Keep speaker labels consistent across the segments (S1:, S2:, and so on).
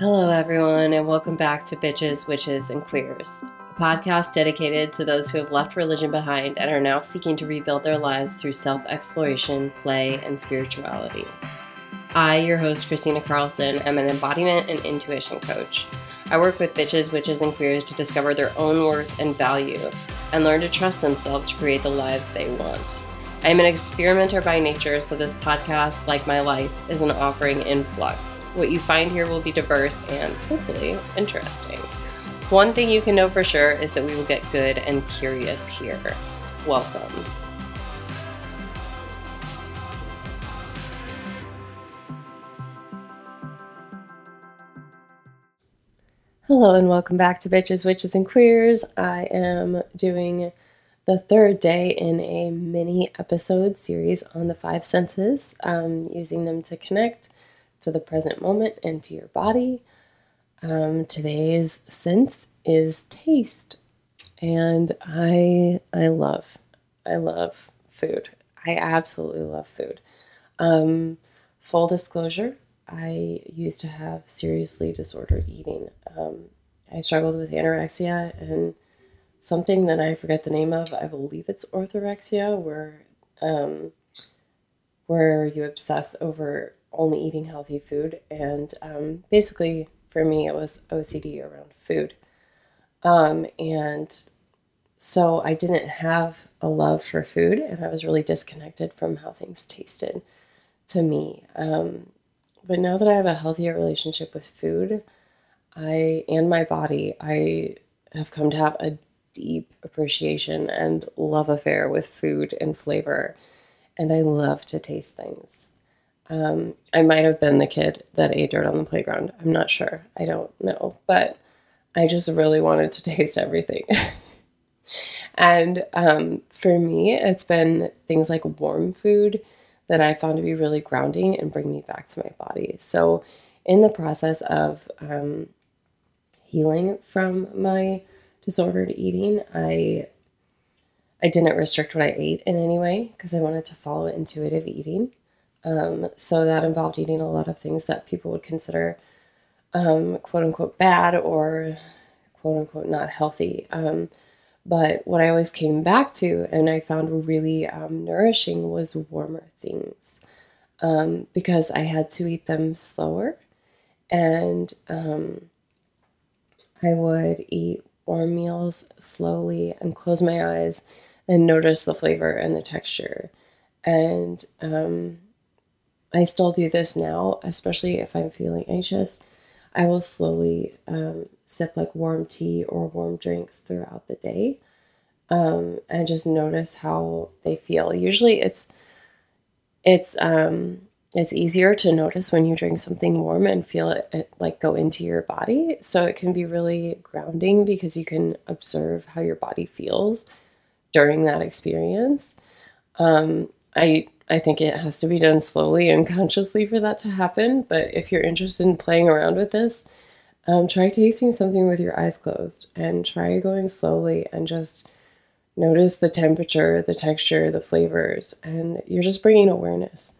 S1: Hello, everyone, and welcome back to Bitches, Witches, and Queers, a podcast dedicated to those who have left religion behind and are now seeking to rebuild their lives through self exploration, play, and spirituality. I, your host, Christina Carlson, am an embodiment and intuition coach. I work with bitches, witches, and queers to discover their own worth and value and learn to trust themselves to create the lives they want. I am an experimenter by nature, so this podcast, like my life, is an offering in flux. What you find here will be diverse and hopefully interesting. One thing you can know for sure is that we will get good and curious here. Welcome. Hello and welcome back to Bitches, Witches, and Queers. I am doing the third day in a mini episode series on the five senses, um, using them to connect to the present moment and to your body. Um, today's sense is taste, and I I love I love food. I absolutely love food. Um, full disclosure, I used to have seriously disordered eating. Um, I struggled with anorexia and something that I forget the name of. I believe it's orthorexia, where um, where you obsess over only eating healthy food. And um, basically, for me, it was OCD around food. Um, and so I didn't have a love for food, and I was really disconnected from how things tasted to me. Um, but now that I have a healthier relationship with food, I and my body, I have come to have a deep appreciation and love affair with food and flavor, and I love to taste things. Um, I might have been the kid that ate dirt on the playground. I'm not sure. I don't know, but I just really wanted to taste everything. and um, for me, it's been things like warm food that I found to be really grounding and bring me back to my body. So, in the process of um, healing from my disordered eating, I I didn't restrict what I ate in any way because I wanted to follow intuitive eating. Um, so that involved eating a lot of things that people would consider um, quote unquote bad or quote unquote not healthy. Um, but what I always came back to and I found really um, nourishing was warmer things um, because I had to eat them slower. And um, I would eat warm meals slowly and close my eyes and notice the flavor and the texture. And um, I still do this now, especially if I'm feeling anxious. I will slowly um, sip like warm tea or warm drinks throughout the day um, and just notice how they feel. Usually, it's it's um, it's easier to notice when you drink something warm and feel it, it, like go into your body. So it can be really grounding because you can observe how your body feels during that experience. Um, I I think it has to be done slowly and consciously for that to happen. But if you're interested in playing around with this, um, try tasting something with your eyes closed and try going slowly and just notice the temperature, the texture, the flavors, and you're just bringing awareness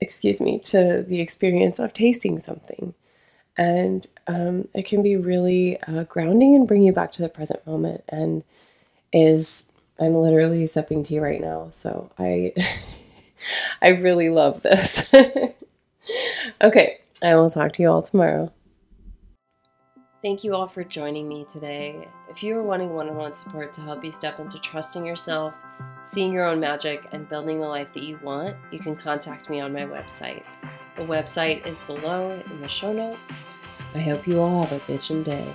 S1: excuse me, to the experience of tasting something. And um, it can be really uh, grounding and bring you back to the present moment. And is I'm literally sipping tea right now, so I I really love this. okay, I will talk to you all tomorrow. Thank you all for joining me today. If you are wanting one on one support to help you step into trusting yourself, seeing your own magic, and building the life that you want, you can contact me on my website. The website is below in the show notes. I hope you all have a bitchin' day.